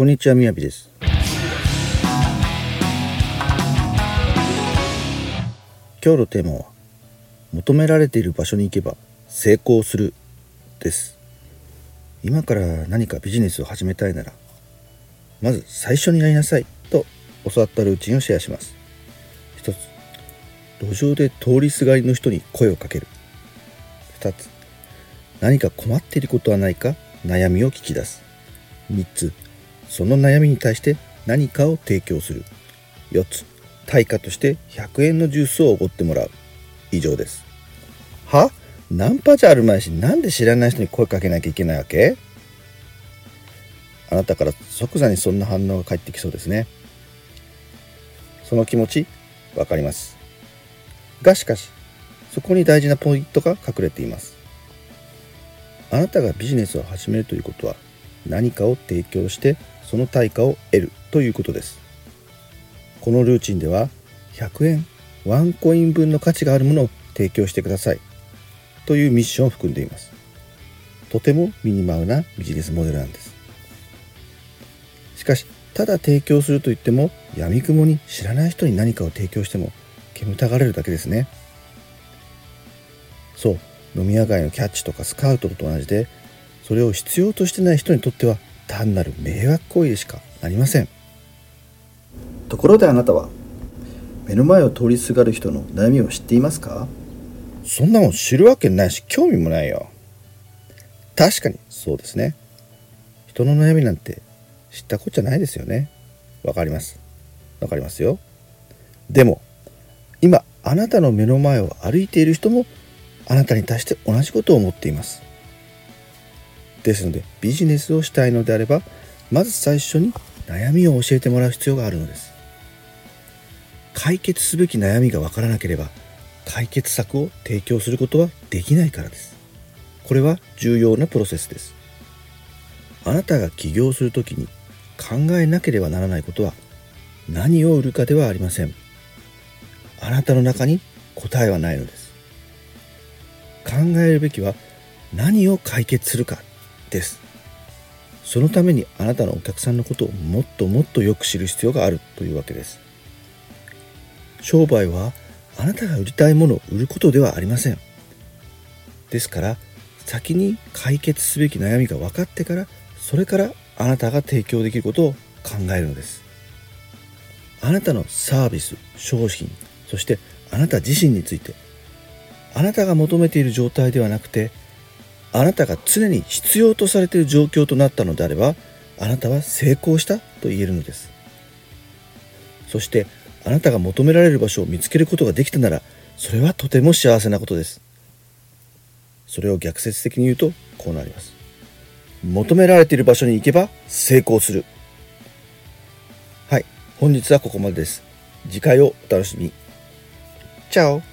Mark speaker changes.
Speaker 1: こんにちはみやびです。今日のテーマは求められている場所に行けば成功するです。今から何かビジネスを始めたいならまず最初にやりなさいと教わったルーチンをシェアします。一つ路上で通りすがりの人に声をかける。2つ何か困っていることはないか悩みを聞き出す。3つその悩みに対して何かを提供する。4つ対価として100円のジュースをおごってもらう。以上です。は？ナンパじゃあるまいしなんで知らない人に声かけなきゃいけないわけ？あなたから即座にそんな反応が返ってきそうですね。その気持ちわかります。がしかしそこに大事なポイントが隠れています。あなたがビジネスを始めるということは何かを提供してその対価を得るということです。このルーチンでは100円ワンコイン分の価値があるものを提供してください。というミッションを含んでいます。とてもミニマムなビジネスモデルなんです。しかしただ提供すると言っても闇雲に知らない人に何かを提供しても煙たがれるだけですね。そう飲み屋街のキャッチとかスカウトと同じでそれを必要としてない人にとっては単なる迷惑行為でしかありません。ところであなたは目の前を通りすがる人の悩みを知っていますか？そんなもん知るわけないし興味もないよ。確かにそうですね。人の悩みなんて知ったこっちゃないですよね。わかります。わかりますよ。でも今あなたの目の前を歩いている人もあなたに対して同じことを思っていますですのでビジネスをしたいのであればまず最初に悩みを教えてもらう必要があるのです。解決すべき悩みがわからなければ解決策を提供することはできないからです。これは重要なプロセスです。あなたが起業するときに考えなければならないことは何を売るかではありません。あなたの中に答えはないのです。考えるべきは何を解決するか。です。そのためにあなたのお客さんのことをもっともっとよく知る必要があるというわけです。商売はあなたが売りたいものを売ることではありません。ですから先に解決すべき悩みが分かってからそれからあなたが提供できることを考えるのです。あなたのサービス商品そしてあなた自身についてあなたが求めている状態ではなくてあなたが常に必要とされている状況となったのであればあなたは成功したと言えるのです。そしてあなたが求められる場所を見つけることができたならそれはとても幸せなことです。それを逆説的に言うとこうなります。求められている場所に行けば成功する。はい本日はここまでです。次回をお楽しみ。チャオ。